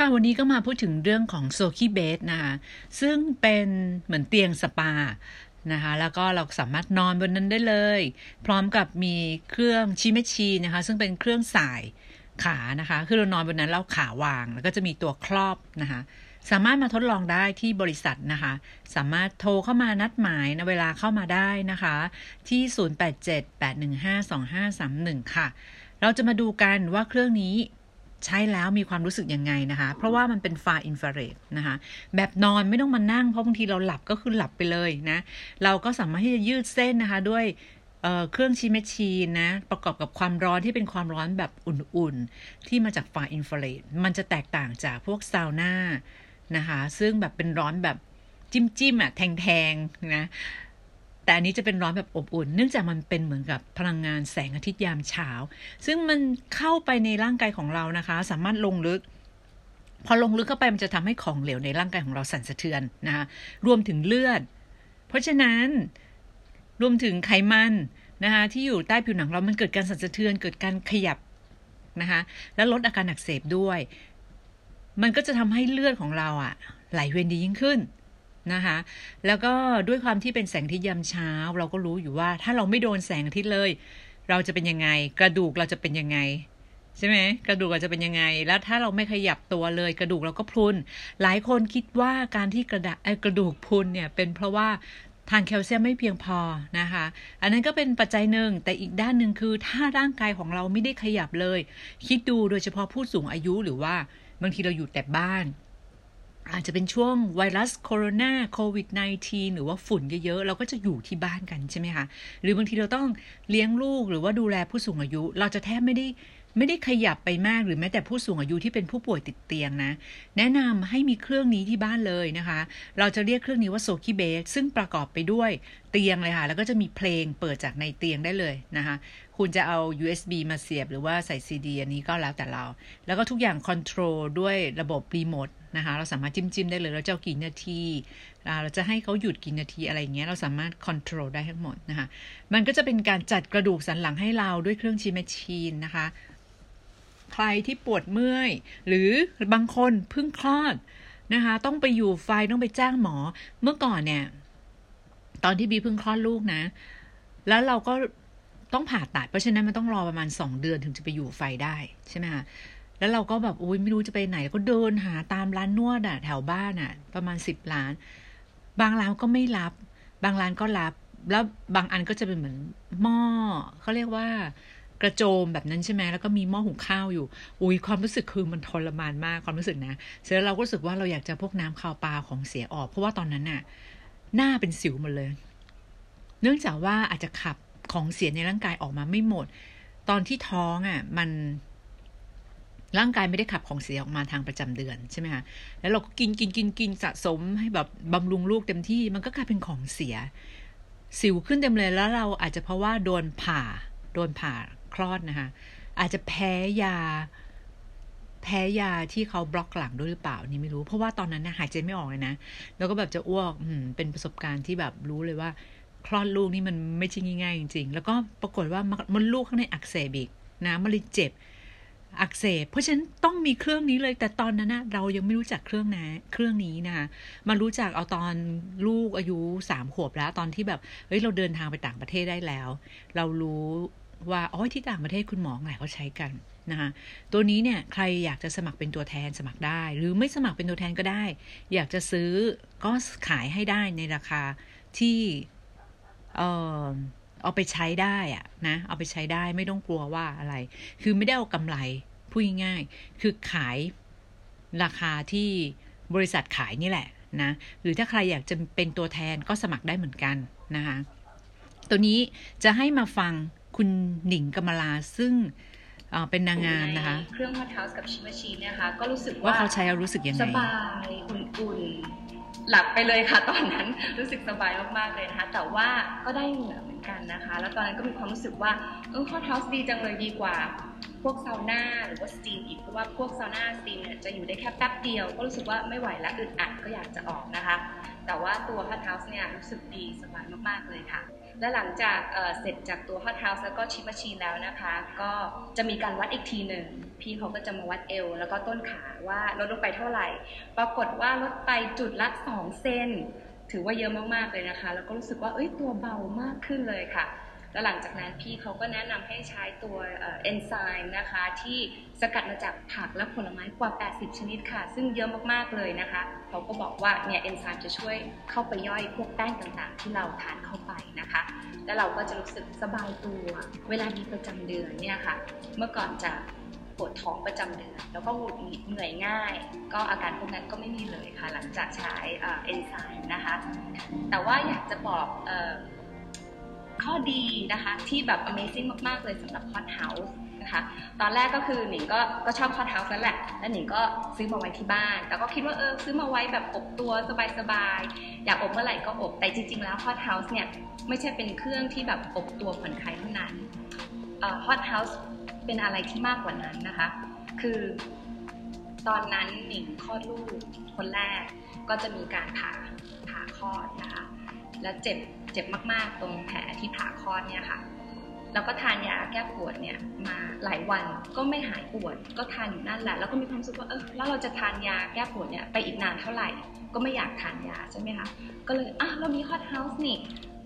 ค่ะวันนี้ก็มาพูดถึงเรื่องของโซคีเบสนะคะซึ่งเป็นเหมือนเตียงสปานะคะแล้วก็เราสามารถนอนบนนั้นได้เลย พร้อมกับมีเครื่องชิเมชีนะคะ ซึ่งเป็นเครื่องสายขานะคะ คือเรานอนบนนั้นแล้วขาวาง แล้วก็จะมีตัวครอบนะคะ สามารถมาทดลองได้ที่บริษัทนะคะ สามารถโทรเข้ามานัดหมายนะเวลาเข้ามาได้นะคะ ที่ 0878152531 ค่ะ เราจะมาดูกันว่าเครื่องนี้ ใช้แล้วมีความรู้สึกยังไงนะคะ เพราะว่ามันเป็น far infrared นะคะ แบบนอนไม่ต้องมานั่ง เพราะบางทีเราหลับก็คือหลับไปเลยนะ เราก็สามารถที่จะยืดเส้นนะคะด้วยเครื่อง Chi Machine นะ ประกอบกับความร้อนที่เป็นความร้อนแบบอุ่นๆ ที่มาจาก far infrared มันจะแตกต่างจากพวกซาวน่านะคะ ซึ่งแบบเป็นร้อนแบบจิ้มๆอะแทงๆนะ แต่อันนี้จะเป็นร้อนแบบอบอุ่น เนื่องจากมันเป็นเหมือนกับพลังงานแสงอาทิตย์ยามเช้า ซึ่งมันเข้าไปในร่างกายของเรานะคะ สามารถลงลึก พอลงลึกเข้าไปมันจะทำให้ของเหลวในร่างกายของเราสั่นสะเทือนนะคะรวมถึงเลือด เพราะฉะนั้นรวมถึงไขมันนะคะที่อยู่ใต้ผิวหนังเรา มันเกิดการสั่นสะเทือน เกิดการขยับนะคะและลดอาการอักเสบด้วย มันก็จะทำให้เลือดของเราอะไหลเวียนดียิ่งขึ้น นะคะ แล้วก็ด้วยความที่เป็นแสงอาทิตย์ยามเช้า เราก็รู้อยู่ว่าถ้าเราไม่โดนแสงอาทิตย์เลย เราจะเป็นยังไง กระดูกเราจะเป็นยังไงใช่ไหมกระดูกเราจะเป็นยังไง แล้วถ้าเราไม่ขยับตัวเลยกระดูกเราก็พรุน หลายคนคิดว่าการที่กระดกระดูกพรุนเนี่ยเป็นเพราะว่าทานแคลเซียมไม่เพียงพอนะคะ อันนั้นก็เป็นปัจจัยหนึ่ง แต่อีกด้านหนึ่งคือถ้าร่างกายของเราไม่ได้ขยับเลย คิดดูโดยเฉพาะผู้สูงอายุหรือว่าบางทีเราอยู่แต่บ้าน อาจจะเป็นช่วงไวรัสโคโรนาโควิด -19 หรือว่าฝุ่นเยอะๆ เราก็จะอยู่ที่บ้านกันใช่ไหมคะ หรือบางทีเราต้องเลี้ยงลูกหรือว่าดูแลผู้สูงอายุ เราจะแทบไม่ได้ไม่ได้ขยับไปมากหรือแม้แต่ผู้สูงอายุที่เป็นผู้ป่วยติดเตียงนะ แนะนำให้มีเครื่องนี้ที่บ้านเลยนะคะ เราจะเรียกเครื่องนี้ว่าโซคิเบสซึ่งประกอบไปด้วยเตียงเลยค่ะ แล้วก็จะมีเพลงเปิดจากในเตียงได้เลยนะคะคุณจะเอา USB มาเสียบหรือว่าใส่ซีดีอันนี้ก็แล้วแต่เรา แล้วก็ทุกอย่าง control ด้วยระบบรีโมท นะคะ เราสามารถจิ้มจิ้มได้เลยเราจะเอากี่นาที เราจะให้เขาหยุดกี่นาทีอะไรเงี้ย เราสามารถ control ได้ทั้งหมดนะคะ มันก็จะเป็นการจัดกระดูกสันหลังให้เราด้วยเครื่อง Chi Machine นะคะ ใครที่ปวดเมื่อย หรือบางคนเพิ่งคลอดนะคะ ต้องไปอยู่ไฟต้องไปจ้างหมอ เมื่อก่อนเนี่ย ตอนที่บีเพิ่งคลอดลูกนะ แล้วเราก็ต้องผ่าตัด เพราะฉะนั้นมันต้องรอประมาณสองเดือนถึงจะไปอยู่ไฟได้ใช่ไหมคะ แล้วเราก็แบบโอ้ยไม่รู้จะไปไหนก็เดินหาตามร้านนวดอะแถวบ้านอะประมาณสิบร้าน บางร้านก็ไม่รับ บางร้านก็รับ แล้วบางอันก็จะเป็นเหมือนหม้อเขาเรียกว่ากระโจมแบบนั้นใช่ไหมแล้วก็มีหม้อหุงข้าวอยู่ อุ้ยความรู้สึกคือมันทรมานมากความรู้สึกนะ เสร็จแล้วเราก็รู้สึกว่าเราอยากจะพวกน้ำข้าวปลาของเสียออก เพราะว่าตอนนั้นน่ะ หน้าเป็นสิวหมดเลย เนื่องจากว่าอาจจะขับของเสียในร่างกายออกมาไม่หมด ตอนที่ท้องอะ มัน ร่างกายไม่ได้ขับของเสียออกมาทางประจำเดือนใช่ไหมคะแล้วเราก็กินกินกินกินสะสมให้แบบบำรุงลูกเต็มที่มันก็กลายเป็นของเสีย สิวขึ้นเต็มเลยแล้วเราอาจจะเพราะว่าโดนผ่าโดนผ่าคลอดนะคะอาจจะแพ้ยา แพ้ยาที่เขาบล็อกหลังด้วยหรือเปล่านี่ไม่รู้ เพราะว่าตอนนั้นนะหายใจไม่ออกเลยนะ แล้วก็แบบจะอ้วกเป็นประสบการณ์ที่แบบรู้เลยว่า คลอดลูกนี่มันไม่ใช่ง่ายๆจริงๆ แล้วก็ปรากฏว่ามันลูกข้างในอักเสบอีกนะมันเลยเจ็บ อักเสบ เพราะฉะนั้นต้องมีเครื่องนี้เลย แต่ตอนนั้นนะเรายังไม่รู้จักเครื่องนะเครื่องนี้นะคะมารู้จักเอาตอนลูกอายุสามขวบแล้วตอนที่แบบเฮ้ยเราเดินทางไปต่างประเทศได้แล้ว เรารู้ว่าอ๋อที่ต่างประเทศคุณหมอหลายเขาใช้กันนะคะตัวนี้เนี่ยใครอยากจะสมัครเป็นตัวแทนสมัครได้ หรือไม่สมัครเป็นตัวแทนก็ได้ อยากจะซื้อก็ขายให้ได้ในราคาที่เออ เอาไปใช้ได้อะนะเอาไปใช้ได้ไม่ต้องกลัวว่าอะไร คือไม่ได้เอากำไรพูดง่ายๆคือขายราคาที่บริษัทขายนี่แหละนะหรือถ้าใครอยากจะเป็นตัวแทนก็สมัครได้เหมือนกันนะคะตัวนี้จะให้มาฟังคุณหนิงกมลาซึ่งเป็นนางงามนะคะ เครื่องฮอตเฮาส์กับชิมาชีเนี่ยค่ะก็รู้สึกว่าเขาใช้แล้วรู้สึกยังไงสบายอุ่นๆ หลับไปเลยค่ะตอนนั้นรู้สึกสบายมากๆเลยนะคะแต่ว่าก็ได้เหงื่อเหมือนกันนะคะ แล้วตอนนั้นก็มีความรู้สึกว่าเออฮอตเฮาดีจังเลยดีกว่า พวกซาวน่าหรือว่าสตีมอีกเพราะว่าพวกซาวน่าสตีมเนี่ยจะอยู่ได้แค่แป๊บเดียว ก็รู้สึกว่าไม่ไหวแล้วอึดอัดก็อยากจะออกนะคะ แต่ว่าตัวฮอตเฮาเนี่ยรู้สึกดีสบายมากๆเลยค่ะ และหลังจากเสร็จจากตัว Hot House แล้วก็ชิมชีนแล้วนะคะ ก็จะมีการวัดอีกทีหนึ่ง พี่เขาก็จะมาวัดเอว แล้วก็ต้นขาว่าลดลงไปเท่าไหร่ ปรากฏว่าลดไปจุดละสองเซนถือว่าเยอะมากๆเลยนะคะ แล้วก็รู้สึกว่าเอ้ยตัวเบามากขึ้นเลยค่ะ แล้วหลังจากนั้นพี่เขาก็แนะนำให้ใช้ตัวเอนไซม์นะคะ ที่สกัดมาจากผักและผลไม้กว่า 80 ชนิดค่ะ ซึ่งเยอะมากๆเลยนะคะ เขาก็บอกว่าเนี่ยเอนไซม์จะช่วยเข้าไปย่อยพวกแป้งต่างๆ ที่เราทานเข้าไปนะคะ แล้วเราก็จะรู้สึกสบายตัว เวลามีประจำเดือนเนี่ยค่ะ เมื่อก่อนจะ ปวดท้องประจำเดือน แล้วก็หงุดหงิดเหนื่อยง่าย ก็อาการพวกนั้นก็ไม่มีเลยค่ะ หลังจากใช้เอนไซม์นะคะ แต่ว่าอยากจะบอกข้อดีนะคะที่แบบ Amazing มาก ๆ เลยสำหรับ Hot House นะคะตอนแรกก็คือหนิงก็ก็ชอบ Hot House นั่นแหละ แล้วหนิงก็ซื้อมาไว้ที่บ้าน แต่ก็คิดว่าเออซื้อมาไว้แบบอบตัวสบาย ๆ อยากอบเมื่อไหร่ก็อบ แต่จริง ๆ แล้ว Hot House เนี่ย ไม่ใช่เป็นเครื่องที่แบบอบตัวผ่อนคลายเท่านั้น Hot House เป็นอะไรที่มากกว่านั้นนะคะ คือตอนนั้นหนิงคลอดลูกคนแรกก็จะมีการผ่าผ่าคลอดนะคะ และเจ็บเจ็บมากๆตรงแผลที่ผ่าคลอดเนี่ยค่ะ แล้วก็ทานยาแก้ปวดเนี่ยมาหลายวันก็ไม่หายปวด ก็ทานอยู่นั่นแหละ แล้วก็มีความรู้สึกว่าเออแล้วเราจะทานยาแก้ปวดเนี่ยไปอีกนานเท่าไหร่ ก็ไม่อยากทานยาใช่ไหมคะ ก็เลยอะเรามีฮอตเฮาส์นี่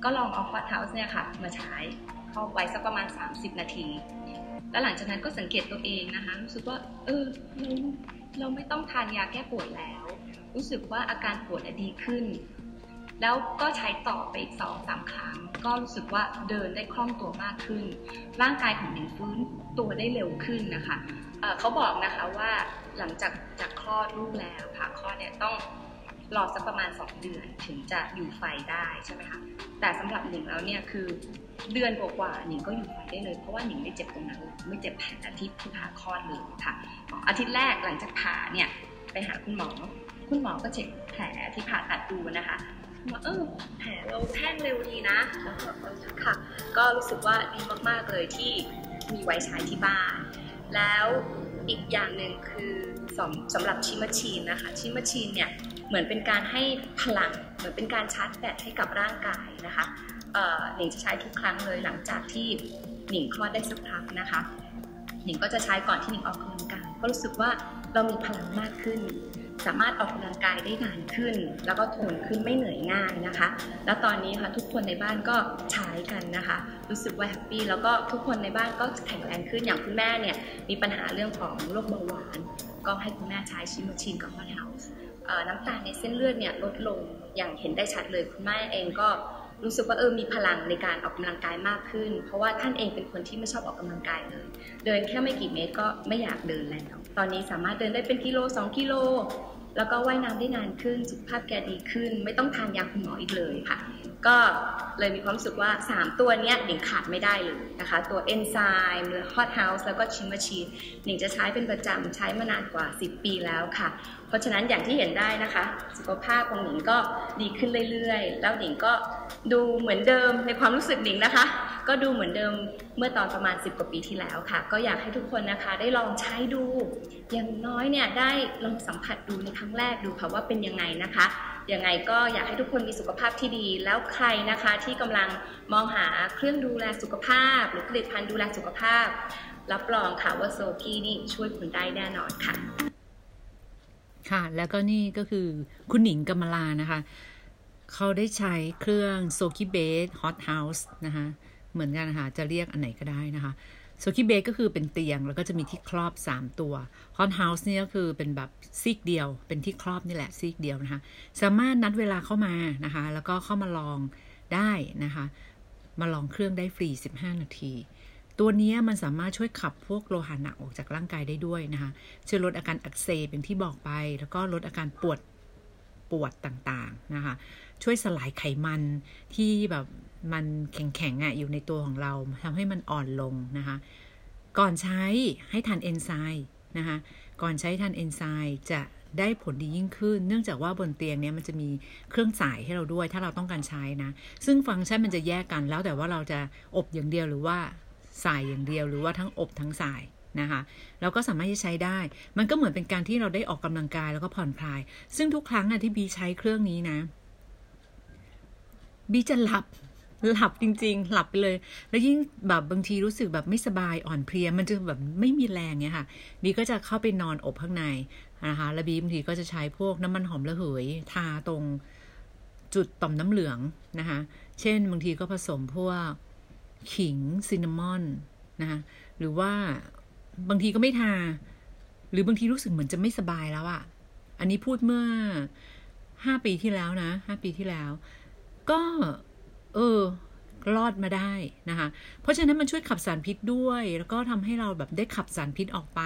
ก็ลองเอาฮอตเฮาส์เนี่ยค่ะมาใช้เข้าไว้สักประมาณ 30 นาที แล้วหลังจากนั้นก็สังเกตตัวเองนะคะรู้สึกว่า เออเราเราไม่ต้องทานยาแก้ปวดแล้ว รู้สึกว่าอาการปวดดีขึ้น แล้วก็ใช้ต่อไปอีกสองสามครั้ง ก็รู้สึกว่าเดินได้คล่องตัวมากขึ้น ร่างกายของหนิงฟื้นตัวได้เร็วขึ้นนะคะเเขาบอกนะคะว่าหลังจากจากคลอดลูกแล้วผ่าคลอดเนี่ยต้อง รอสักประมาณ 2 เดือนถึงจะอยู่ไฟได้ใช่ไหมคะแต่สำหรับหนิงแล้วเนี่ยคือเดือนกว่าๆหนิงก็อยู่ไฟได้เลย เพราะว่าหนิงไม่เจ็บตรงนั้นไม่เจ็บแผลที่ผ่าคลอดเลยค่ะอาทิตย์แรกหลังจากผ่าเนี่ยไปหาคุณหมอ คุณหมอก็เช็คแผลที่ผ่าตัดดูนะคะว่าเออแผลเราแห้งเร็วดีนะแล้วก็ค่ะ ก็รู้สึกว่าดีมากๆเลยที่มีไว้ใช้ที่บ้าน แล้วอีกอย่างหนึ่งคือสำสำหรับชิมชีนนะคะ ชิมชีนเนี่ย เหมือนเป็นการให้พลัง เหมือนเป็นการชาร์จแบตให้กับร่างกายนะคะหนิงจะใช้ทุกครั้งเลยหลังจากที่หนิงคลอดได้สักพักนะคะหนิงก็จะใช้ก่อนที่หนิงออกกำลังกายก็รู้สึกว่าเรามีพลังมากขึ้น สามารถออกกำลังกายได้นานขึ้น แล้วก็ทนขึ้นไม่เหนื่อยง่ายนะคะ แล้วตอนนี้ค่ะทุกคนในบ้านก็ใช้กันนะคะ รู้สึกว่าแฮปปี้แล้วก็ทุกคนในบ้านก็แข็งแรงขึ้นอย่างคุณแม่เนี่ยมีปัญหาเรื่องของโรคเบาหวาน ก็ให้คุณแม่ใช้ชิมชินกับฮอต น้ำตาลในเส้นเลือดเนี่ยลดลงอย่างเห็นได้ชัดเลยคุณแม่เองก็รู้สึกว่าเออมีพลังในการออกกำลังกายมากขึ้น เพราะว่าท่านเองเป็นคนที่ไม่ชอบออกกำลังกายเลยเดินแค่ไม่กี่เมตรก็ไม่อยากเดินแล้วตอนนี้สามารถเดินได้เป็นกิโล 2 กิโล แล้วก็ว่ายน้ำได้นานขึ้นสุขภาพแกดีขึ้น ไม่ต้องทานยาคุณหมออีกเลยค่ะ ก็เลยมีความรู้สึกว่า 3 ตัวนี้หนิงขาดไม่ได้เลยนะคะ ตัวเอนไซม์หรือฮอตเฮาส์แล้วก็ชิมาชีนหนิงจะใช้เป็นประจำใช้มานานกว่า 10 ปีแล้วค่ะ เพราะฉะนั้นอย่างที่เห็นได้นะคะ สุขภาพของหนิงก็ดีขึ้นเรื่อยๆ แล้วหนิงก็ดูเหมือนเดิมในความรู้สึกหนิงนะคะ ก็ดูเหมือนเดิมเมื่อตอนประมาณ 10 กว่าปีที่แล้วค่ะ ก็อยากให้ทุกคนนะคะได้ลองใช้ดู อย่างน้อยเนี่ยได้ลองสัมผัสดูในครั้งแรกดูค่ะว่าเป็นยังไงนะคะ ยังไงก็อยากให้ทุกคนมีสุขภาพที่ดี แล้วใครนะคะที่กำลังมองหาเครื่องดูแลสุขภาพ หรือผลิตภัณฑ์ดูแลสุขภาพ รับรองค่ะว่าโซกี้นี่ช่วยคุณได้แน่นอนค่ะ ค่ะ แล้วก็นี่ก็คือคุณหนิงกำมลานะคะ เขาได้ใช้เครื่อง SOQI Bed Hot House นะคะ เหมือนกันนะคะจะเรียกอันไหนก็ได้นะคะ โซคิเบก็คือเป็นเตียงแล้วก็จะมีที่ครอบ 3 ตัว Hot House นี่ก็คือเป็นแบบซีกเดียว เป็นที่ครอบนี่แหละซีกเดียวนะคะ สามารถนัดเวลาเข้ามานะคะ แล้วก็เข้ามาลองได้นะคะ มาลองเครื่องได้ฟรี 15 นาที ตัวนี้มันสามารถช่วยขับพวกโลหะหนักออกจากร่างกายได้ด้วยนะคะช่วยลดอาการอักเสบเป็นที่บอกไป แล้วก็ลดอาการปวดปวดต่างๆนะคะ ช่วยสลายไขมันที่แบบ มันแข็งๆอะอยู่ในตัวของเราทำให้มันอ่อนลงนะคะ ก่อนใช้ให้ทานเอนไซม์นะคะ ก่อนใช้ทานเอนไซม์จะได้ผลดียิ่งขึ้น เนื่องจากว่าบนเตียงเนี้ยมันจะมีเครื่องสายให้เราด้วย ถ้าเราต้องการใช้นะ ซึ่งฟังก์ชันมันจะแยกกันแล้วแต่ว่าเราจะอบอย่างเดียวหรือว่าสายอย่างเดียวหรือว่าทั้งอบทั้งสายนะคะเราก็สามารถที่ใช้ได้ มันก็เหมือนเป็นการที่เราได้ออกกำลังกายแล้วก็ผ่อนคลาย ซึ่งทุกครั้งนะที่บีใช้เครื่องนี้นะ บีจะหลับ หลับจริง ๆ หลับไปเลย แล้วยิ่งแบบบางทีรู้สึกแบบไม่สบายอ่อนเพลีย มันจะแบบไม่มีแรงเนี่ยค่ะ บีก็จะเข้าไปนอนอบข้างในนะคะ แล้วบีบางทีก็จะใช้พวกน้ำมันหอมระเหย ทาตรงจุดต่อมน้ำเหลืองนะคะ เช่นบางทีก็ผสมพวกขิงซินนามอนนะคะ หรือว่าบางทีก็ไม่ทา หรือบางทีรู้สึกเหมือนจะไม่สบายแล้วอะอันนี้พูดเมื่อห้าปีที่แล้วนะห้าปีที่แล้ว ก็ เออรอดมาได้นะคะ เพราะฉะนั้นมันช่วยขับสารพิษด้วย แล้วก็ทำให้เราแบบได้ขับสารพิษออกไป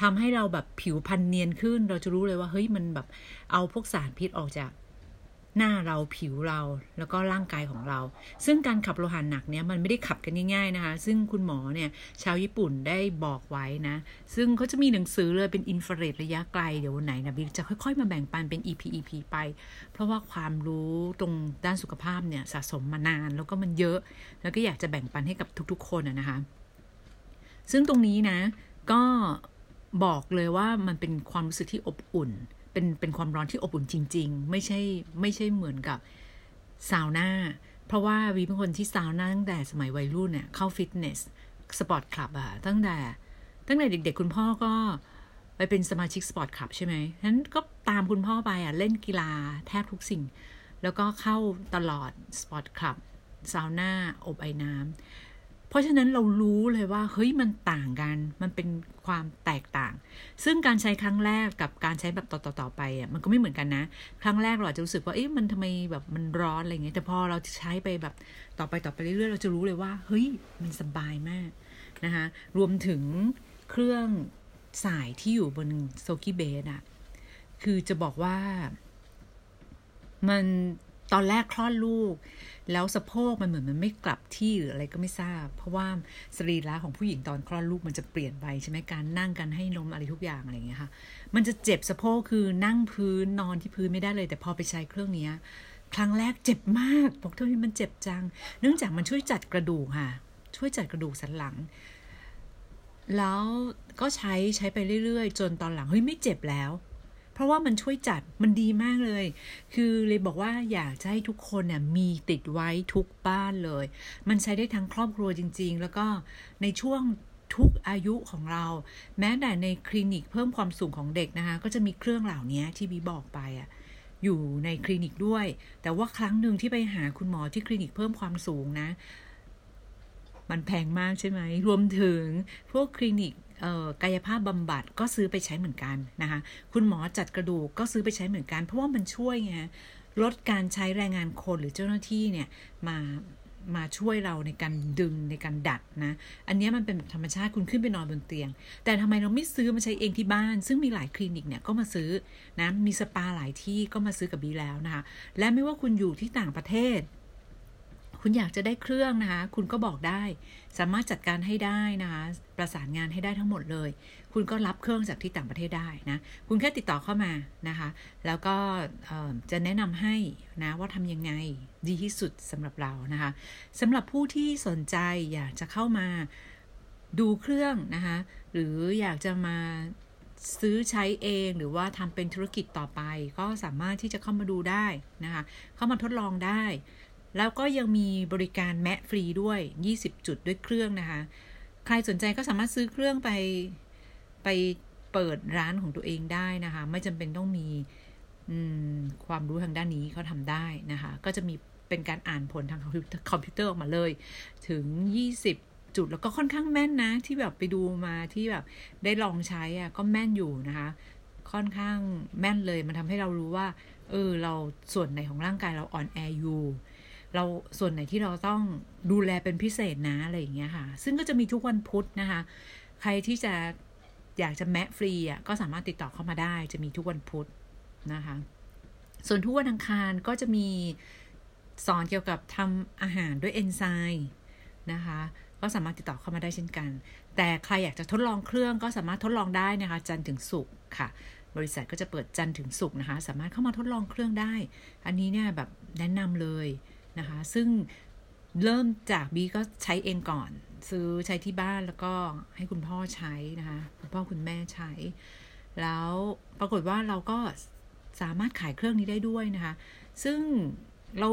ทำให้เราแบบผิวพรรณเนียนขึ้น เราจะรู้เลยว่าเฮ้ยมันแบบเอาพวกสารพิษออกจาก หน้าเราผิวเราแล้วก็ร่างกายของเรา ซึ่งการขับโลหะหนักเนี่ยมันไม่ได้ขับกันง่าย ๆนะคะ ซึ่งคุณหมอเนี่ยชาวญี่ปุ่นได้บอกไว้นะ ซึ่งเขาจะมีหนังสือเลยเป็นอินฟราเรดระยะไกล เดี๋ยววันไหนนะบิ๊กจะค่อยๆ มาแบ่งปันเป็น EP EP ไป เพราะว่าความรู้ตรงด้านสุขภาพเนี่ยสะสมมานานแล้วก็มันเยอะ แล้วก็อยากจะแบ่งปันให้กับทุกๆ คนนะคะ ซึ่งตรงนี้นะก็บอกเลยว่ามันเป็นความรู้สึกที่อบอุ่น เป็นเป็นความร้อนที่อบอุ่นจริง ๆ ไม่ใช่ไม่ใช่เหมือนกับซาวน่าเพราะว่าวีเป็นคนที่ซาวน่าตั้งแต่สมัยวัยรุ่นเนี่ยเข้าฟิตเนส sport club อะตั้งแต่ตั้งแต่เด็ก ๆ คุณพ่อก็ไปเป็นสมาชิก sport club ใช่ไหมฉะนั้นก็ตามคุณพ่อไปอะเล่นกีฬาแทบทุกสิ่ง แล้วก็เข้าตลอด sport club ซาวน่าอบไอ้น้ำ เพราะฉะนั้นเรารู้เลยว่าเฮ้ยมันต่างกัน มันเป็นความแตกต่าง ซึ่งการใช้ครั้งแรกกับการใช้แบบต่อๆไปอะมันก็ไม่เหมือนกันนะ ครั้งแรกเราอาจจะรู้สึกว่าเอ๊ะมันทำไมแบบมันร้อนอะไรเงี้ยแต่พอเราใช้ไปแบบต่อไปต่อไปเรื่อยๆเราจะรู้เลยว่าเฮ้ยมันสบายมากนะคะรวมถึงเครื่องสายที่อยู่บนโซกี้เบสอะคือจะบอกว่ามัน ตอนแรกคลอดลูก แล้วสะโพกมันเหมือนมันไม่กลับที่หรืออะไรก็ไม่ทราบ เพราะว่าสรีระของผู้หญิงตอนคลอดลูกมันจะเปลี่ยนไปใช่ไหมการนั่งกันให้นมอะไรทุกอย่างอะไรอย่างเงี้ยค่ะ มันจะเจ็บสะโพกคือนั่งพื้นนอนที่พื้นไม่ได้เลย แต่พอไปใช้เครื่องนี้ครั้งแรกเจ็บมากบอกเท่านี้มันเจ็บจัง เนื่องจากมันช่วยจัดกระดูกค่ะ ช่วยจัดกระดูกสันหลัง แล้วก็ใช้ใช้ไปเรื่อยๆ จนตอนหลังเฮ้ยไม่เจ็บแล้ว เพราะว่ามันช่วยจัดมันดีมากเลย คือเลยบอกว่าอยากจะให้ทุกคนเนี่ยมีติดไว้ทุกบ้านเลย มันใช้ได้ทั้งครอบครัวจริง ๆ แล้วก็ในช่วงทุกอายุของเรา แม้แต่ในคลินิกเพิ่มความสูงของเด็กนะคะ ก็จะมีเครื่องเหล่านี้ที่บีบอกไปอะอยู่ในคลินิกด้วย แต่ว่าครั้งหนึ่งที่ไปหาคุณหมอที่คลินิกเพิ่มความสูงนะ มันแพงมากใช่ไหม รวมถึงพวกคลินิก กายภาพบำบัดก็ซื้อไปใช้เหมือนกันนะคะ คุณหมอจัดกระดูกก็ซื้อไปใช้เหมือนกัน เพราะว่ามันช่วยไงลดการใช้แรงงานคนหรือเจ้าหน้าที่เนี่ยมามาช่วยเราในการดึงในการดัดนะ อันนี้มันเป็นแบบธรรมชาติคุณขึ้นไปนอนบนเตียง แต่ทำไมเราไม่ซื้อมาใช้เองที่บ้าน ซึ่งมีหลายคลินิกเนี่ยก็มาซื้อนะมีสปาหลายที่ก็มาซื้อกับบีแล้วนะคะ และไม่ว่าคุณอยู่ที่ต่างประเทศ คุณอยากจะได้เครื่องนะคะ คุณก็บอกได้ สามารถจัดการให้ได้นะคะ ประสานงานให้ได้ทั้งหมดเลย คุณก็รับเครื่องจากที่ต่างประเทศได้นะ คุณแค่ติดต่อเข้ามานะคะ แล้วก็จะแนะนำให้นะว่าทำยังไงดีที่สุดสำหรับเรานะคะสำหรับผู้ที่สนใจอยากจะเข้ามาดูเครื่องนะคะ หรืออยากจะมาซื้อใช้เองหรือว่าทำเป็นธุรกิจต่อไป ก็สามารถที่จะเข้ามาดูได้นะคะ เข้ามาทดลองได้ แล้วก็ยังมีบริการแมะฟรีด้วย 20 จุดด้วยเครื่องนะคะ ใครสนใจก็สามารถซื้อเครื่องไปไปเปิดร้านของตัวเองได้นะคะ ไม่จำเป็นต้องมีความรู้ทางด้านนี้เขาทำได้นะคะ ก็จะมีเป็นการอ่านผลทางคอมพิวเตอร์ออกมาเลย ถึง 20 จุดแล้วก็ค่อนข้างแม่นนะ ที่แบบไปดูมาที่แบบได้ลองใช้อะก็แม่นอยู่นะคะ ค่อนข้างแม่นเลยมันทำให้เรารู้ว่าเออเราส่วนไหนของร่างกายเราอ่อนแออยู่ เราส่วนไหนที่เราต้องดูแลเป็นพิเศษนะอะไรอย่างเงี้ยค่ะ ซึ่งก็จะมีทุกวันพุธนะคะ ใครที่จะอยากจะแมะฟรีอะก็สามารถติดต่อเข้ามาได้ จะมีทุกวันพุธนะคะ ส่วนทุกวันอังคารก็จะมีสอนเกี่ยวกับทำอาหารด้วยเอนไซม์นะคะ ก็สามารถติดต่อเข้ามาได้เช่นกัน แต่ใครอยากจะทดลองเครื่องก็สามารถทดลองได้นะคะ จันถึงศุกค่ะ บริษัทก็จะเปิดจันถึงศุกนะคะ สามารถเข้ามาทดลองเครื่องได้ อันนี้เนี่ยแบบแนะนำเลย นะคะ ซึ่งเริ่มจากบีก็ใช้เองก่อน ซื้อใช้ที่บ้านแล้วก็ให้คุณพ่อใช้นะคะคุณพ่อคุณแม่ใช้ แล้วปรากฏว่าเราก็สามารถขายเครื่องนี้ได้ด้วยนะคะ ซึ่งเรา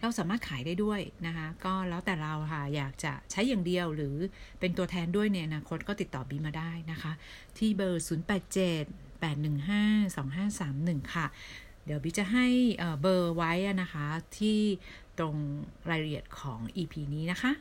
เราสามารถขายได้ด้วยนะคะ ก็แล้วแต่เราค่ะ อยากจะใช้อย่างเดียวหรือเป็นตัวแทนด้วยเนี่ยนะคตก็ติดต่อบีมาได้นะคะ ที่เบอร์ 087 815 2531 ค่ะ เดี๋ยวบิ๊กจะให้เบอร์ไว้นะคะที่ตรงรายละเอียดของ EP นี้นะคะ